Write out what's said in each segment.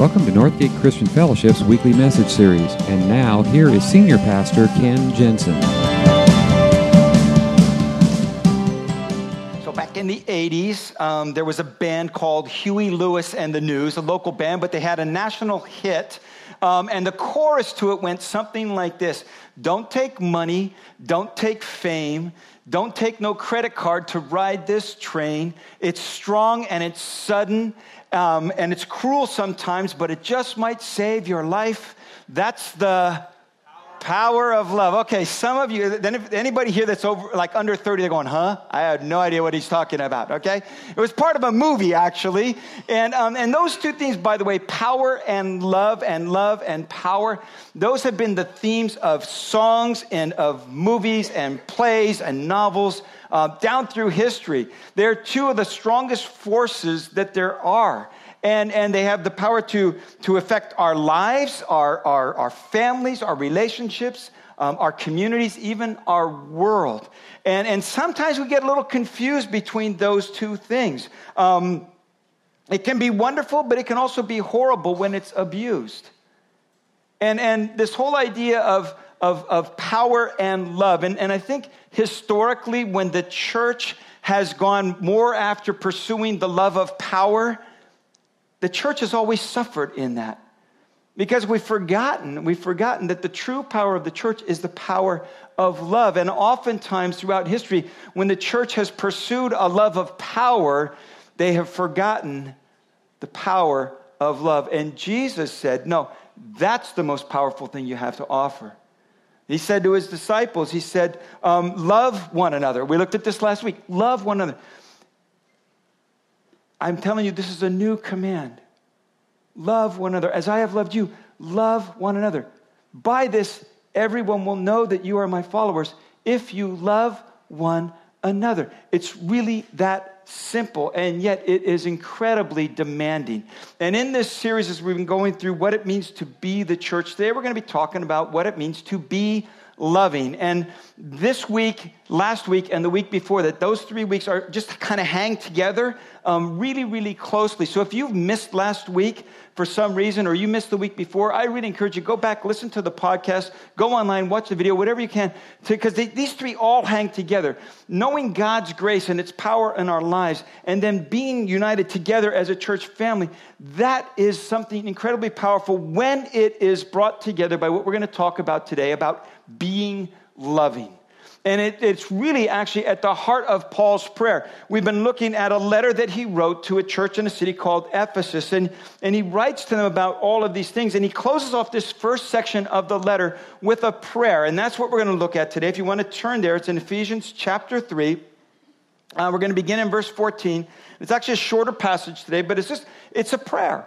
Welcome to Northgate Christian Fellowship's weekly message series. And now, here is Senior Pastor Ken Jensen. So, back in the 80s, um, there was a band called Huey Lewis and the News, a local band, but they had a national hit. Um, and the chorus to it went something like this Don't take money, don't take fame, don't take no credit card to ride this train. It's strong and it's sudden um, and it's cruel sometimes, but it just might save your life. That's the power of love. Okay, some of you, then if anybody here that's over like under 30, they're going, huh? I had no idea what he's talking about, okay? It was part of a movie, actually. And, um, and those two things, by the way, power and love and love and power, those have been the themes of songs and of movies and plays and novels uh, down through history. They're two of the strongest forces that there are. And, and they have the power to, to affect our lives, our, our, our families, our relationships, um, our communities, even our world. And, and sometimes we get a little confused between those two things. Um, it can be wonderful, but it can also be horrible when it's abused. And, and this whole idea of, of, of power and love. And, and I think historically, when the church has gone more after pursuing the love of power, the church has always suffered in that. Because we've forgotten, we've forgotten that the true power of the church is the power of love. And oftentimes throughout history, when the church has pursued a love of power, they have forgotten the power of love. And Jesus said, No, that's the most powerful thing you have to offer. He said to his disciples, He said, um, Love one another. We looked at this last week. Love one another. I'm telling you, this is a new command. Love one another. As I have loved you, love one another. By this, everyone will know that you are my followers if you love one another. It's really that simple, and yet it is incredibly demanding. And in this series, as we've been going through what it means to be the church, today we're going to be talking about what it means to be loving. And this week, last week, and the week before that, those three weeks are just kind of hang together um, really, really closely. So if you've missed last week for some reason, or you missed the week before, I really encourage you go back, listen to the podcast, go online, watch the video, whatever you can, because these three all hang together. Knowing God's grace and its power in our lives, and then being united together as a church family, that is something incredibly powerful when it is brought together by what we're going to talk about today about being loving. And it, it's really actually at the heart of Paul's prayer. We've been looking at a letter that he wrote to a church in a city called Ephesus. And, and he writes to them about all of these things. And he closes off this first section of the letter with a prayer. And that's what we're going to look at today. If you want to turn there, it's in Ephesians chapter 3. Uh, we're going to begin in verse 14. It's actually a shorter passage today, but it's just, it's a prayer.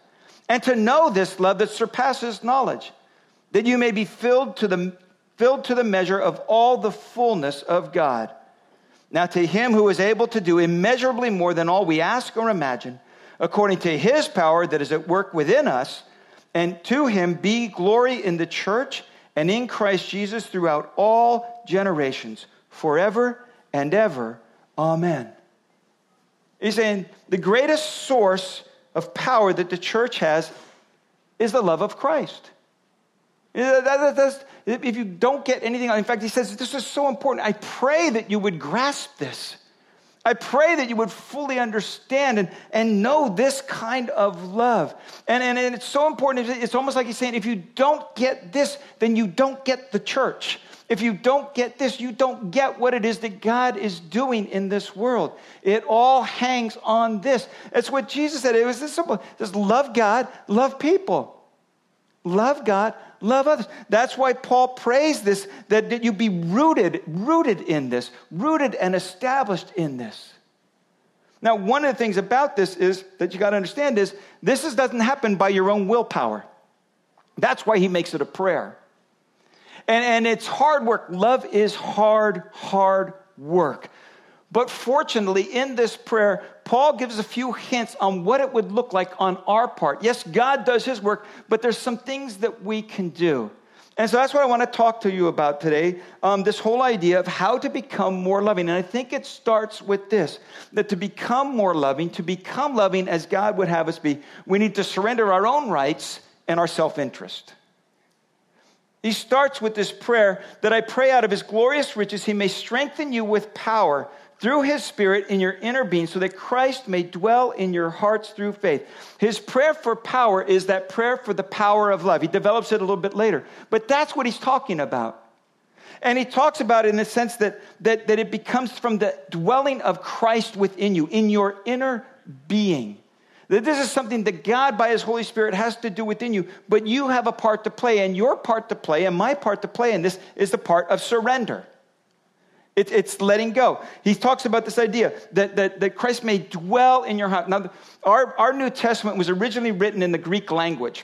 and to know this love that surpasses knowledge, that you may be filled to the, filled to the measure of all the fullness of God. Now, to him who is able to do immeasurably more than all we ask or imagine, according to his power that is at work within us, and to him be glory in the church and in Christ Jesus throughout all generations, forever and ever. Amen. He's saying the greatest source of power that the church has is the love of Christ. if you don't get anything, in fact, he says, This is so important. I pray that you would grasp this. I pray that you would fully understand and, and know this kind of love. And, and, and it's so important. It's almost like he's saying, if you don't get this, then you don't get the church. If you don't get this, you don't get what it is that God is doing in this world. It all hangs on this. That's what Jesus said. It was this simple. Just love God, love people. Love God, love others. That's why Paul prays this, that, you be rooted, rooted in this, rooted and established in this. Now, one of the things about this is that you got to understand is this is, doesn't happen by your own willpower. That's why he makes it a prayer. And, and it's hard work. Love is hard, hard work. But fortunately, in this prayer, Paul gives a few hints on what it would look like on our part. Yes, God does his work, but there's some things that we can do. And so that's what I want to talk to you about today um, this whole idea of how to become more loving. And I think it starts with this that to become more loving, to become loving as God would have us be, we need to surrender our own rights and our self interest. He starts with this prayer that I pray out of his glorious riches, he may strengthen you with power through his spirit in your inner being so that Christ may dwell in your hearts through faith. His prayer for power is that prayer for the power of love. He develops it a little bit later, but that's what he's talking about. And he talks about it in the sense that, that, that it becomes from the dwelling of Christ within you, in your inner being. That this is something that God, by His Holy Spirit, has to do within you, but you have a part to play, and your part to play, and my part to play in this is the part of surrender. It, it's letting go. He talks about this idea that, that, that Christ may dwell in your heart. Now, our, our New Testament was originally written in the Greek language.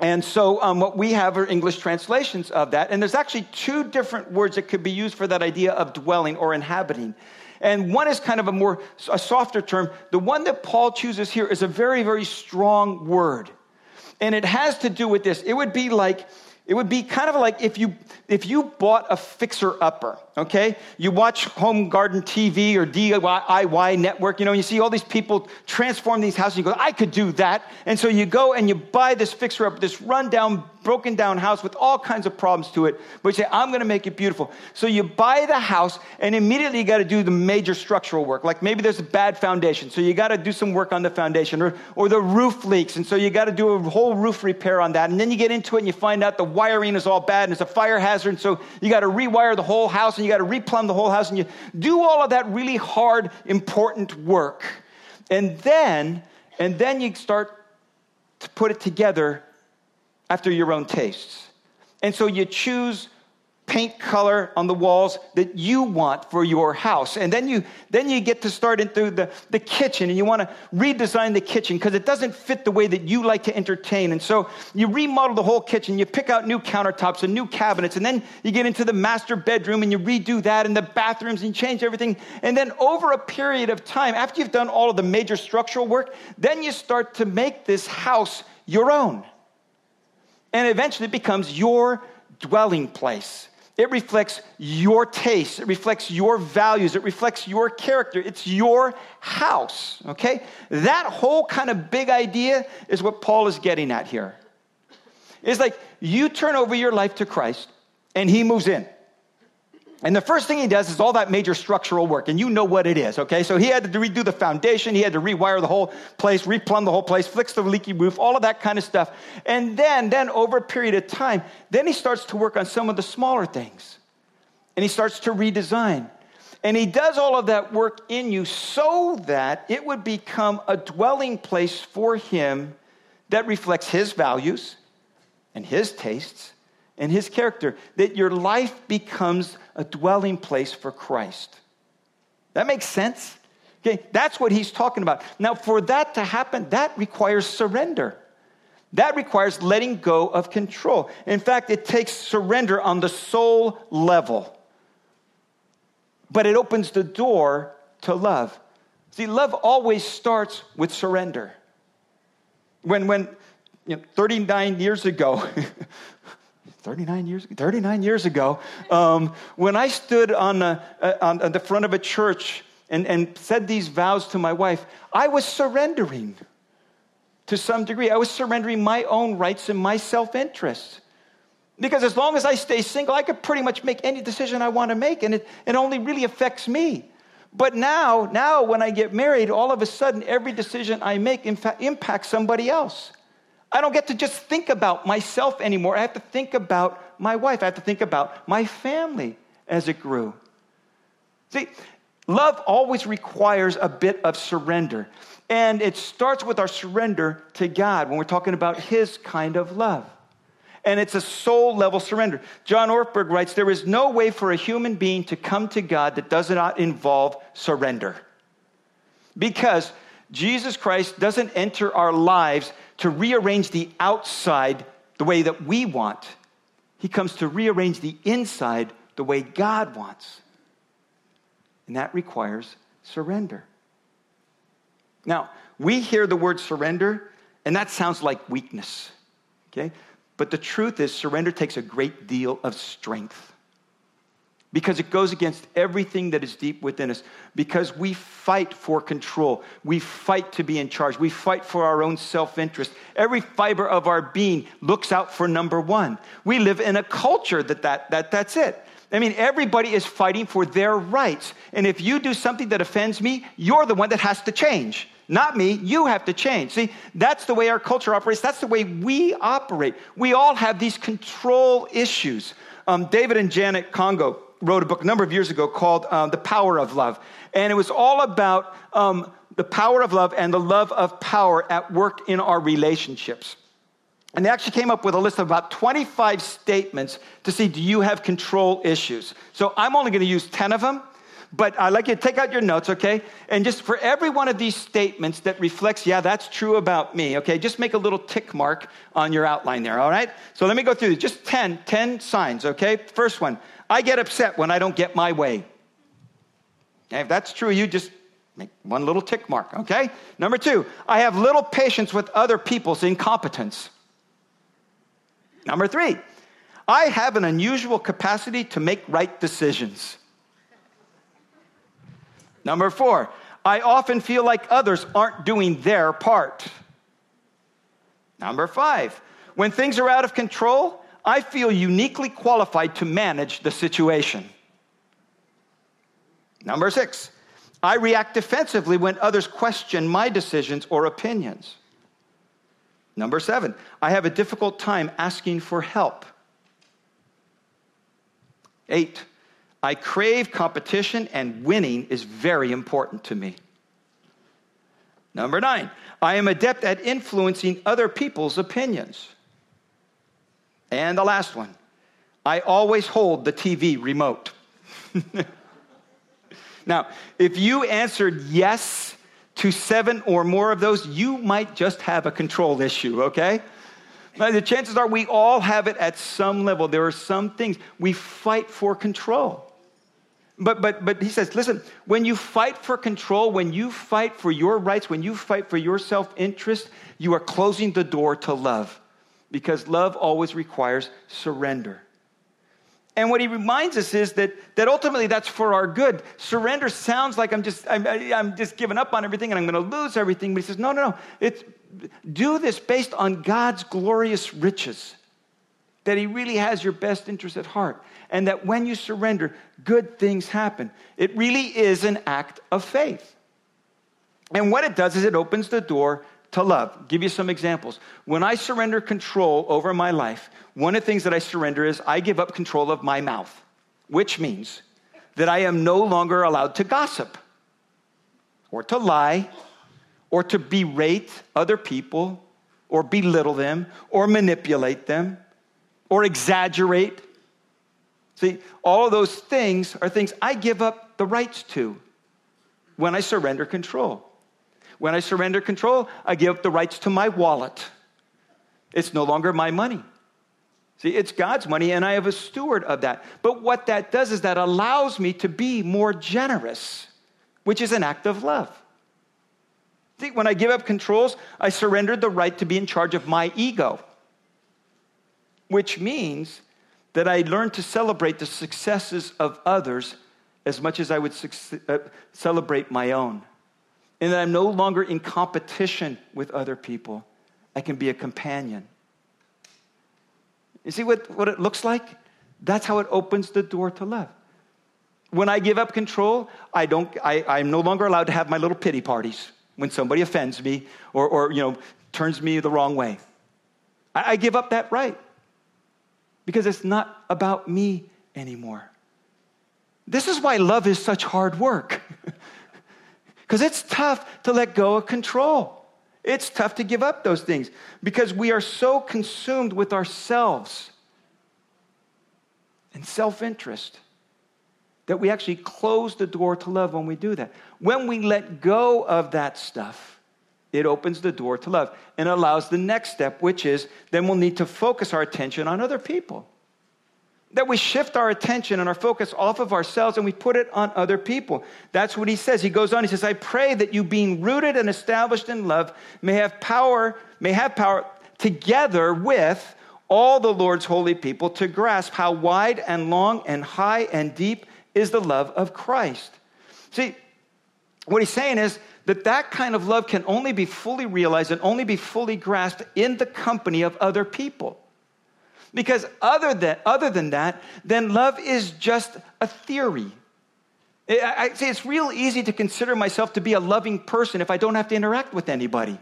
And so, um, what we have are English translations of that. And there's actually two different words that could be used for that idea of dwelling or inhabiting. And one is kind of a more, a softer term. The one that Paul chooses here is a very, very strong word. And it has to do with this. It would be like, it would be kind of like if you if you bought a fixer upper, okay? You watch Home Garden TV or DIY Network, you know, and you see all these people transform these houses. You go, I could do that. And so you go and you buy this fixer up, this rundown, broken down house with all kinds of problems to it. But you say, I'm going to make it beautiful. So you buy the house and immediately you got to do the major structural work. Like maybe there's a bad foundation. So you got to do some work on the foundation or, or the roof leaks. And so you got to do a whole roof repair on that. And then you get into it and you find out the wiring is all bad and it's a fire hazard. And so you got to rewire the whole house and you got to replumb the whole house and you do all of that really hard, important work. And then, and then you start to put it together after your own tastes. And so you choose paint color on the walls that you want for your house. And then you then you get to start into the, the kitchen and you want to redesign the kitchen because it doesn't fit the way that you like to entertain. And so you remodel the whole kitchen, you pick out new countertops and new cabinets, and then you get into the master bedroom and you redo that and the bathrooms and change everything. And then over a period of time, after you've done all of the major structural work, then you start to make this house your own. And eventually it becomes your dwelling place. It reflects your taste. It reflects your values. It reflects your character. It's your house, okay? That whole kind of big idea is what Paul is getting at here. It's like you turn over your life to Christ and he moves in. And the first thing he does is all that major structural work, and you know what it is, okay? So he had to redo the foundation, he had to rewire the whole place, replumb the whole place, fix the leaky roof, all of that kind of stuff. And then, then over a period of time, then he starts to work on some of the smaller things. And he starts to redesign. And he does all of that work in you so that it would become a dwelling place for him that reflects his values and his tastes and his character, that your life becomes a dwelling place for Christ. That makes sense? Okay, that's what he's talking about. Now, for that to happen, that requires surrender. That requires letting go of control. In fact, it takes surrender on the soul level. But it opens the door to love. See, love always starts with surrender. When, when you know, 39 years ago, 39 years, 39 years ago, um, when I stood on, the, uh, on, on the front of a church and, and said these vows to my wife, I was surrendering to some degree. I was surrendering my own rights and my self interest. Because as long as I stay single, I could pretty much make any decision I want to make, and it, it only really affects me. But now, now when I get married, all of a sudden, every decision I make impacts somebody else. I don't get to just think about myself anymore. I have to think about my wife. I have to think about my family as it grew. See, love always requires a bit of surrender. And it starts with our surrender to God when we're talking about His kind of love. And it's a soul level surrender. John Ortberg writes There is no way for a human being to come to God that does not involve surrender. Because Jesus Christ doesn't enter our lives to rearrange the outside the way that we want. He comes to rearrange the inside the way God wants. And that requires surrender. Now, we hear the word surrender, and that sounds like weakness. Okay? But the truth is, surrender takes a great deal of strength because it goes against everything that is deep within us. Because we fight for control, we fight to be in charge, we fight for our own self interest. Every fiber of our being looks out for number one. We live in a culture that, that, that that's it. I mean, everybody is fighting for their rights. And if you do something that offends me, you're the one that has to change. Not me, you have to change. See, that's the way our culture operates. That's the way we operate. We all have these control issues. Um, David and Janet Congo, wrote a book a number of years ago called um, The Power of Love. And it was all about um, the power of love and the love of power at work in our relationships. And they actually came up with a list of about 25 statements to see do you have control issues. So I'm only going to use 10 of them, but I'd like you to take out your notes, okay? And just for every one of these statements that reflects, yeah, that's true about me, okay? Just make a little tick mark on your outline there, all right? So let me go through these. Just 10, 10 signs, okay? First one I get upset when I don't get my way. if that's true, you just make one little tick mark, okay? Number two, I have little patience with other people's incompetence. Number three, I have an unusual capacity to make right decisions. Number four, I often feel like others aren't doing their part. Number five, when things are out of control, I feel uniquely qualified to manage the situation. Number six, I react defensively when others question my decisions or opinions. Number seven, I have a difficult time asking for help. Eight, I crave competition and winning is very important to me. Number nine, I am adept at influencing other people's opinions. And the last one I always hold the TV remote. now, if you answered yes to seven or more of those, you might just have a control issue, okay? Now, the chances are we all have it at some level. There are some things we fight for control. But, but, but he says, listen, when you fight for control, when you fight for your rights, when you fight for your self interest, you are closing the door to love because love always requires surrender. And what he reminds us is that, that ultimately that's for our good. Surrender sounds like I'm just, I'm, I'm just giving up on everything and I'm going to lose everything. But he says, no, no, no. It's, do this based on God's glorious riches, that he really has your best interest at heart. And that when you surrender, good things happen. It really is an act of faith. And what it does is it opens the door to love. give you some examples. When I surrender control over my life, one of the things that I surrender is I give up control of my mouth, which means that I am no longer allowed to gossip or to lie or to berate other people or belittle them or manipulate them or exaggerate. See, all of those things are things I give up the rights to when I surrender control. When I surrender control, I give up the rights to my wallet. It's no longer my money. See, it's God's money, and I have a steward of that. But what that does is that allows me to be more generous, which is an act of love. See, when I give up controls, I surrender the right to be in charge of my ego, which means that I learn to celebrate the successes of others as much as I would uh, celebrate my own and that I'm no longer in competition with other people. I can be a companion. You see what, what it looks like? That's how it opens the door to love. When I give up control, I don't, I, I'm no longer allowed to have my little pity parties when somebody offends me or, or you know, turns me the wrong way. I, I give up that right because it's not about me anymore. This is why love is such hard work. Because it's tough to let go of control. It's tough to give up those things because we are so consumed with ourselves and self interest. That we actually close the door to love when we do that. When we let go of that stuff, it opens the door to love and allows the next step, which is then we'll need to focus our attention on other people. That we shift our attention and our focus off of ourselves and we put it on other people. That's what he says. He goes on, he says, I pray that you, being rooted and established in love, may have power, may have power together with all the Lord's holy people to grasp how wide and long and high and deep is the love of Christ. See, what he's saying is that that kind of love can only be fully realized and only be fully grasped in the company of other people. Because other than, other than that, then love is just a theory. I, I say it's real easy to consider myself to be a loving person if I don't have to interact with anybody.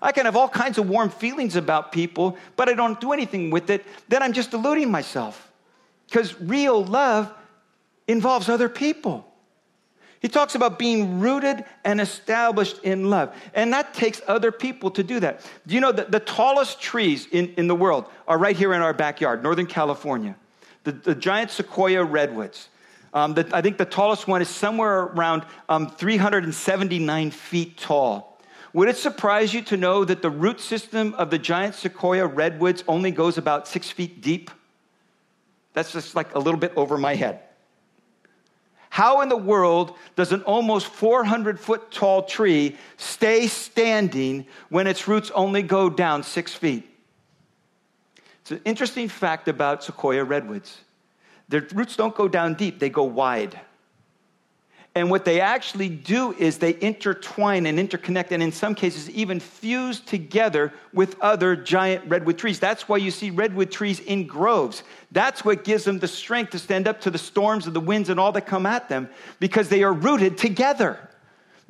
I can have all kinds of warm feelings about people, but I don't do anything with it. Then I'm just deluding myself. Because real love involves other people. He talks about being rooted and established in love. And that takes other people to do that. Do you know that the tallest trees in, in the world are right here in our backyard, Northern California? The, the giant sequoia redwoods. Um, the, I think the tallest one is somewhere around um, 379 feet tall. Would it surprise you to know that the root system of the giant sequoia redwoods only goes about six feet deep? That's just like a little bit over my head. How in the world does an almost 400 foot tall tree stay standing when its roots only go down six feet? It's an interesting fact about sequoia redwoods. Their roots don't go down deep, they go wide. And what they actually do is they intertwine and interconnect, and in some cases, even fuse together with other giant redwood trees. That's why you see redwood trees in groves. That's what gives them the strength to stand up to the storms and the winds and all that come at them, because they are rooted together.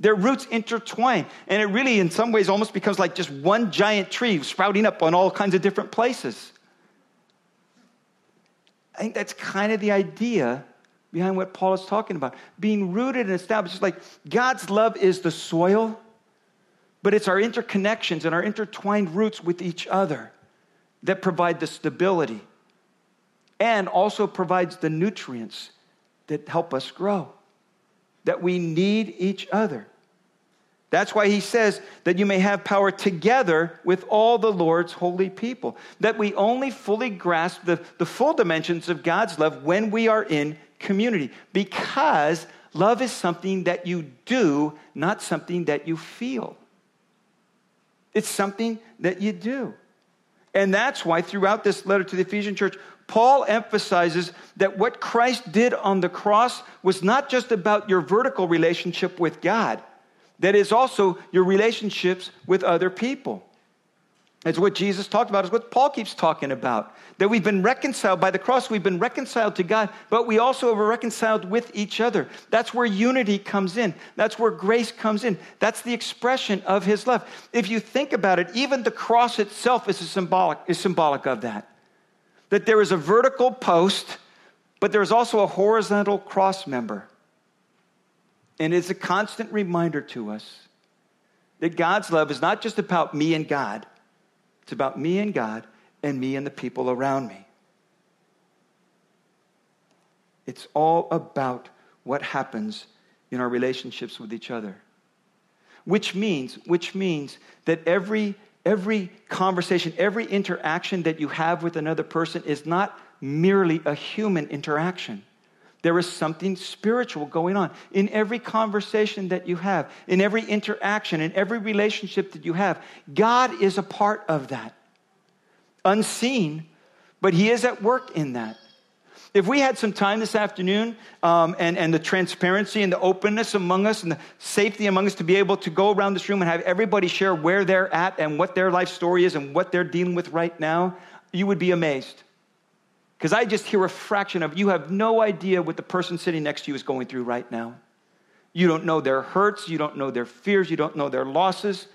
Their roots intertwine. And it really, in some ways, almost becomes like just one giant tree sprouting up on all kinds of different places. I think that's kind of the idea behind what Paul is talking about. Being rooted and established. Like God's love is the soil, but it's our interconnections and our intertwined roots with each other that provide the stability and also provides the nutrients that help us grow. That we need each other. That's why he says that you may have power together with all the Lord's holy people. That we only fully grasp the, the full dimensions of God's love when we are in community because love is something that you do, not something that you feel. It's something that you do. And that's why throughout this letter to the Ephesian church, Paul emphasizes that what Christ did on the cross was not just about your vertical relationship with God, that is also your relationships with other people. It's what Jesus talked about, it's what Paul keeps talking about. That we've been reconciled by the cross, we've been reconciled to God, but we also are reconciled with each other. That's where unity comes in. That's where grace comes in. That's the expression of his love. If you think about it, even the cross itself is, symbolic, is symbolic of that. That there is a vertical post, but there's also a horizontal cross member. And it's a constant reminder to us that God's love is not just about me and God it's about me and God and me and the people around me. It's all about what happens in our relationships with each other. Which means, which means that every, every conversation, every interaction that you have with another person is not merely a human interaction. There is something spiritual going on in every conversation that you have, in every interaction, in every relationship that you have. God is a part of that. Unseen, but He is at work in that. If we had some time this afternoon um, and, and the transparency and the openness among us and the safety among us to be able to go around this room and have everybody share where they're at and what their life story is and what they're dealing with right now, you would be amazed. Because I just hear a fraction of you have no idea what the person sitting next to you is going through right now. You don't know their hurts, you don't know their fears, you don't know their losses,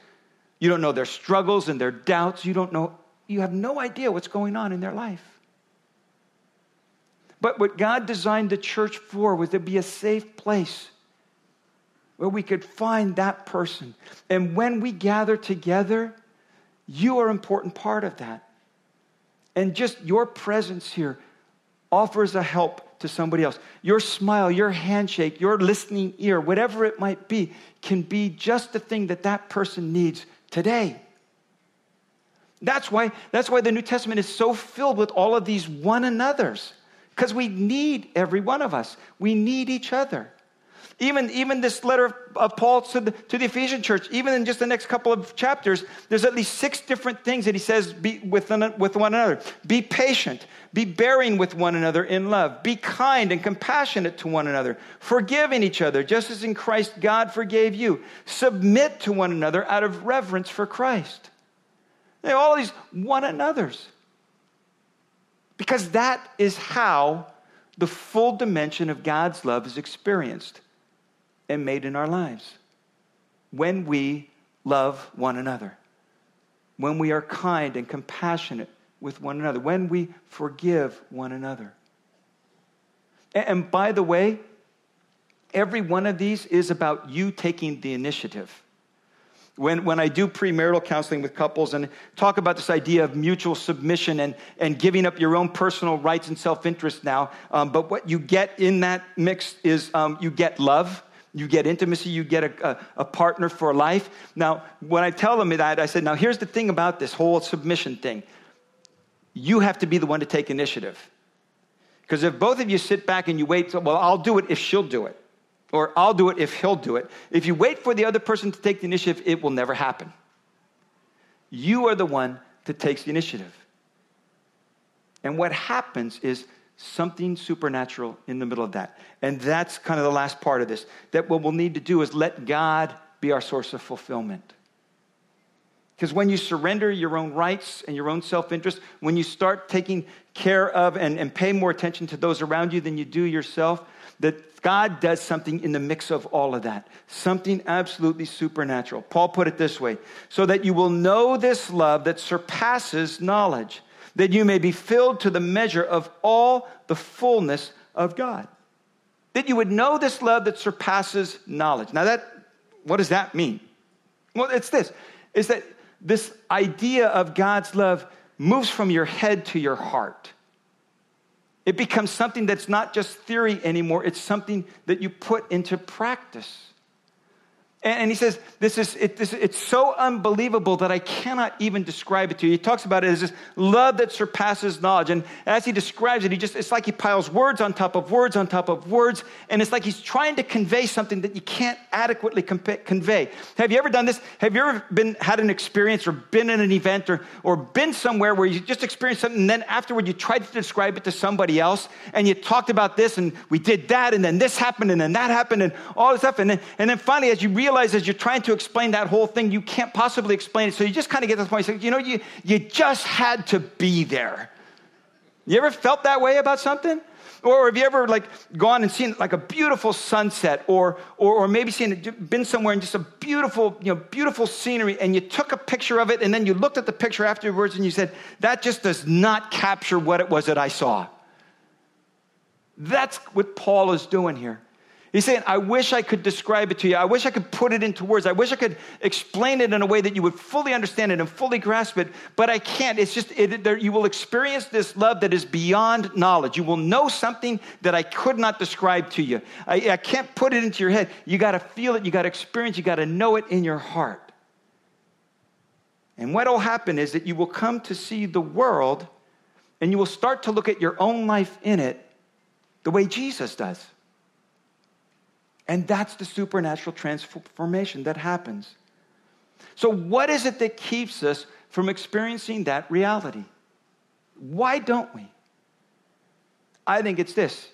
you don't know their struggles and their doubts, you don't know, you have no idea what's going on in their life. But what God designed the church for was to be a safe place where we could find that person. And when we gather together, you are an important part of that. And just your presence here offers a help to somebody else. Your smile, your handshake, your listening ear, whatever it might be, can be just the thing that that person needs today. That's why, that's why the New Testament is so filled with all of these one another's, because we need every one of us. We need each other. Even, even this letter of Paul to the, to the Ephesian church, even in just the next couple of chapters, there's at least six different things that he says be with, with one another. Be patient, be bearing with one another in love, be kind and compassionate to one another, forgiving each other, just as in Christ God forgave you. Submit to one another out of reverence for Christ. They all these one another's. Because that is how the full dimension of God's love is experienced and made in our lives. When we love one another, when we are kind and compassionate with one another, when we forgive one another. And by the way, every one of these is about you taking the initiative. When, when I do premarital counseling with couples and talk about this idea of mutual submission and, and giving up your own personal rights and self interest now, um, but what you get in that mix is um, you get love, you get intimacy, you get a, a, a, partner for life. Now, when I tell them that, I said, now here's the thing about this whole submission thing you have to be the one to take initiative. Because if both of you sit back and you wait, well, I'll do it if she'll do it, or I'll do it if he'll do it. If you wait for the other person to take the initiative, it will never happen. You are the one that takes the initiative. And what happens is something supernatural in the middle of that. And that's kind of the last part of this. That what we'll need to do is let God be our source of fulfillment. Because when you surrender your own rights and your own self interest, when you start taking care of and, and pay more attention to those around you than you do yourself, that God does something in the mix of all of that, something absolutely supernatural. Paul put it this way so that you will know this love that surpasses knowledge that you may be filled to the measure of all the fullness of God. That you would know this love that surpasses knowledge. Now, that, what does that mean? Well, it's this is that this idea of God's love moves from your head to your heart. It becomes something that's not just theory anymore, it's something that you put into practice. And he says, this is, it, this, it's so unbelievable that I cannot even describe it to you. He talks about it as this love that surpasses knowledge. And as he describes it, he just, it's like he piles words on top of words on top of words. And it's like he's trying to convey something that you can't adequately convey. Have you ever done this? Have you ever been, had an experience or been in an event or, or been somewhere where you just experienced something and then afterward you tried to describe it to somebody else and you talked about this and we did that and then this happened and then that happened and all this stuff. And then, and then finally, as you realize realize as you're trying to explain that whole thing, you can't possibly explain it. So you just kind of get to the point, you know, you, you just had to be there. You ever felt that way about something? Or have you ever like gone and seen like a beautiful sunset or, or, or maybe seen been somewhere and just a beautiful, you know, beautiful scenery and you took a picture of it and then you looked at the picture afterwards and you said, that just does not capture what it was that I saw. That's what Paul is doing here. He's saying, I wish I could describe it to you. I wish I could put it into words. I wish I could explain it in a way that you would fully understand it and fully grasp it, but I can't. It's just, it, there, you will experience this love that is beyond knowledge. You will know something that I could not describe to you. I, I can't put it into your head. You got to feel it, you got to experience, you got to know it in your heart. And what will happen is that you will come to see the world and you will start to look at your own life in it the way Jesus does. And that's the supernatural transformation that happens. So, what is it that keeps us from experiencing that reality? Why don't we? I think it's this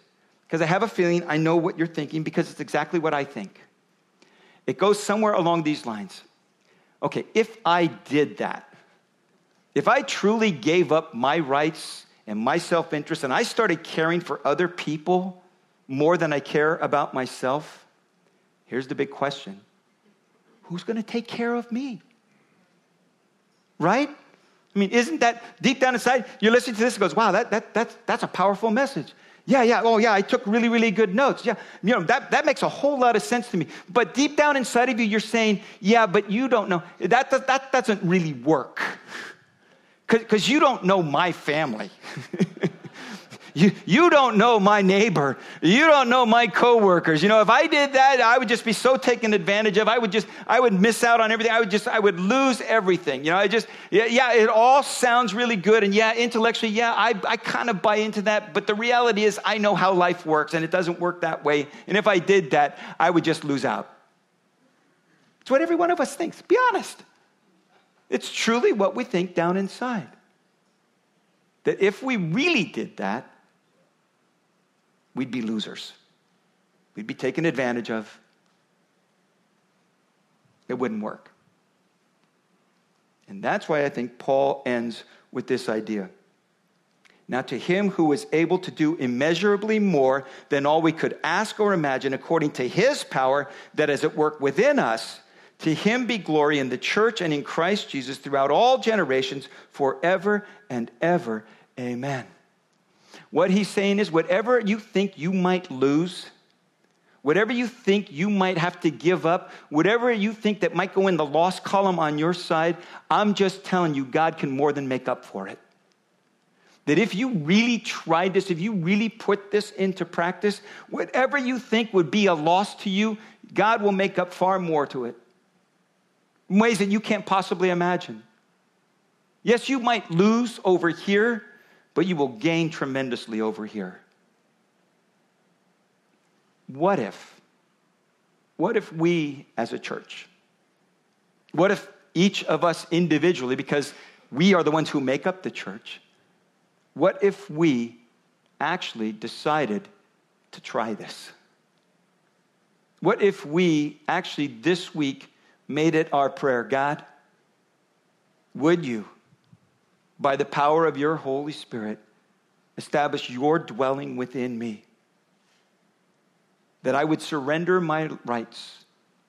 because I have a feeling I know what you're thinking because it's exactly what I think. It goes somewhere along these lines. Okay, if I did that, if I truly gave up my rights and my self interest and I started caring for other people more than I care about myself, Here's the big question Who's going to take care of me? Right? I mean, isn't that deep down inside? You're listening to this and goes, wow, that, that, that's, that's a powerful message. Yeah, yeah, oh yeah, I took really, really good notes. Yeah, you know, that, that makes a whole lot of sense to me. But deep down inside of you, you're saying, yeah, but you don't know. That, that, that doesn't really work. Because you don't know my family. You, you don't know my neighbor. You don't know my coworkers. You know, if I did that, I would just be so taken advantage of. I would just, I would miss out on everything. I would just, I would lose everything. You know, I just, yeah, yeah it all sounds really good. And yeah, intellectually, yeah, I, I kind of buy into that. But the reality is, I know how life works and it doesn't work that way. And if I did that, I would just lose out. It's what every one of us thinks. Be honest. It's truly what we think down inside. That if we really did that, we'd be losers. We'd be taken advantage of. It wouldn't work. And that's why I think Paul ends with this idea. Now, to him who is able to do immeasurably more than all we could ask or imagine, according to his power that is at work within us, to him be glory in the church and in Christ Jesus throughout all generations, forever and ever. Amen. What he's saying is whatever you think you might lose, whatever you think you might have to give up, whatever you think that might go in the loss column on your side, I'm just telling you, God can more than make up for it. That if you really tried this, if you really put this into practice, whatever you think would be a loss to you, God will make up far more to it in ways that you can't possibly imagine. Yes, you might lose over here, but you will gain tremendously over here. What if? What if we as a church? What if each of us individually, because we are the ones who make up the church, what if we actually decided to try this? What if we actually this week made it our prayer God, would you, by the power of your Holy Spirit, establish your dwelling within me? That I would surrender my rights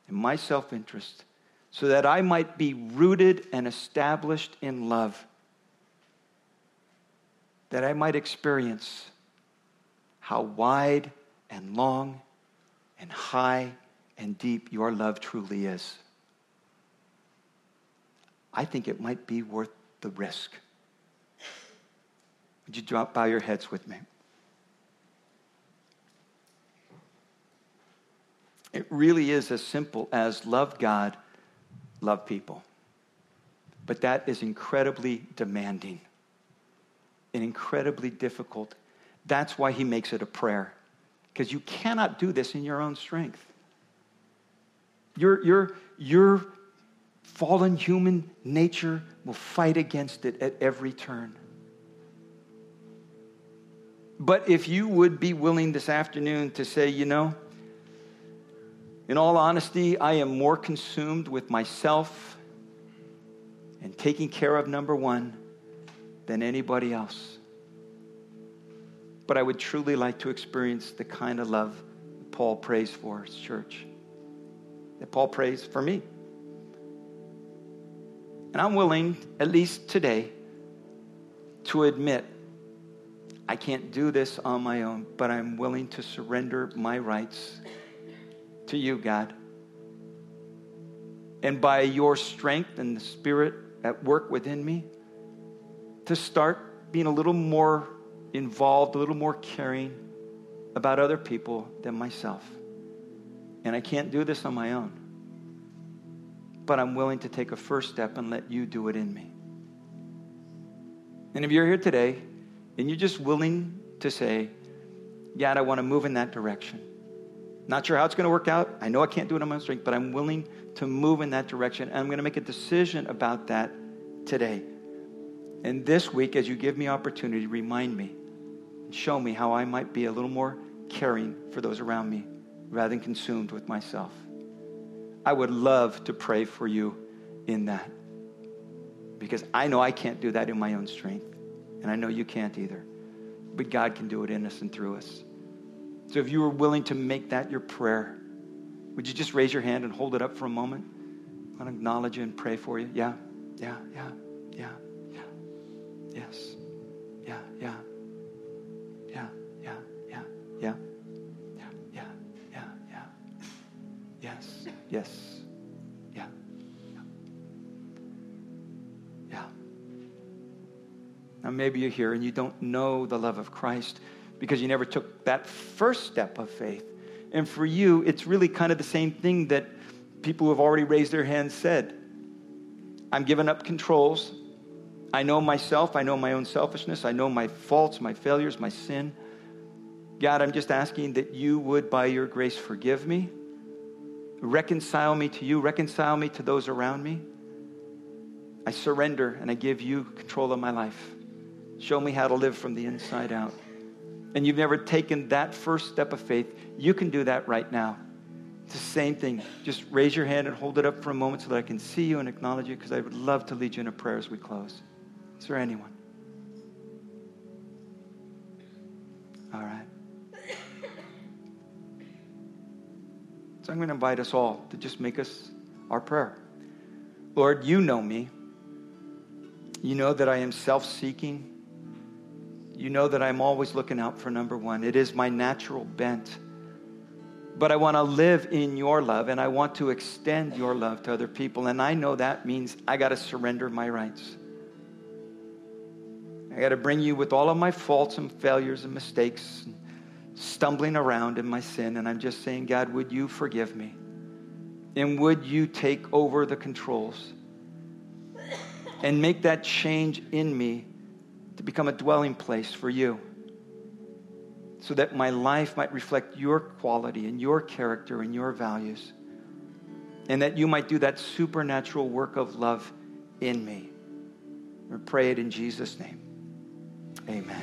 and my self interest so that I might be rooted and established in love. That I might experience how wide and long and high and deep your love truly is. I think it might be worth the risk. Would you drop bow your heads with me? It really is as simple as love God, love people. But that is incredibly demanding and incredibly difficult. That's why he makes it a prayer, because you cannot do this in your own strength. Your, your, your fallen human nature will fight against it at every turn. But if you would be willing this afternoon to say, you know, in all honesty, I am more consumed with myself and taking care of number one than anybody else. But I would truly like to experience the kind of love that Paul prays for his church, that Paul prays for me. And I'm willing, at least today, to admit I can't do this on my own, but I'm willing to surrender my rights to you, God. And by your strength and the Spirit at work within me, to start being a little more involved, a little more caring about other people than myself. And I can't do this on my own but I'm willing to take a first step and let you do it in me. And if you're here today and you're just willing to say, God, I want to move in that direction. Not sure how it's going to work out. I know I can't do it on my own strength, but I'm willing to move in that direction. And I'm going to make a decision about that today. And this week, as you give me opportunity, remind me and show me how I might be a little more caring for those around me rather than consumed with myself. I would love to pray for you in that. Because I know I can't do that in my own strength. And I know you can't either. But God can do it in us and through us. So if you were willing to make that your prayer, would you just raise your hand and hold it up for a moment? I want to acknowledge you and pray for you. Yeah, yeah, yeah, yeah, yeah. Yes. Yeah, yeah. Yeah, yeah, yeah, yeah. Yeah, yeah, yeah, yeah. Yes. Yes. Now, maybe you're here and you don't know the love of Christ. because you never took that first step of faith. And for you, it's really kind of the same thing that people who have already raised their hands said. I'm giving up controls. I know myself. I know my own selfishness. I know my faults, my failures, my sin. God, I'm just asking that you would, by your grace, forgive me, reconcile me to you, reconcile me to those around me. I surrender and I give you control of my life. Show me how to live from the inside out. And you've never taken that first step of faith, you can do that right now. It's the same thing. Just raise your hand and hold it up for a moment so that I can see you and acknowledge you because I would love to lead you in a prayer as we close. Is there anyone? All right. So I'm going to invite us all to just make us our prayer. Lord, you know me. You know that I am self seeking. You know that I'm always looking out for number one. It is my natural bent. But I want to live in your love and I want to extend your love to other people. And I know that means I got to surrender my rights. I got to bring you with all of my faults and failures and mistakes. And stumbling around in my sin, and I'm just saying, God, would you forgive me? And would you take over the controls and make that change in me to become a dwelling place for you? So that my life might reflect your quality and your character and your values. And that you might do that supernatural work of love in me. We pray it in Jesus' name. Amen.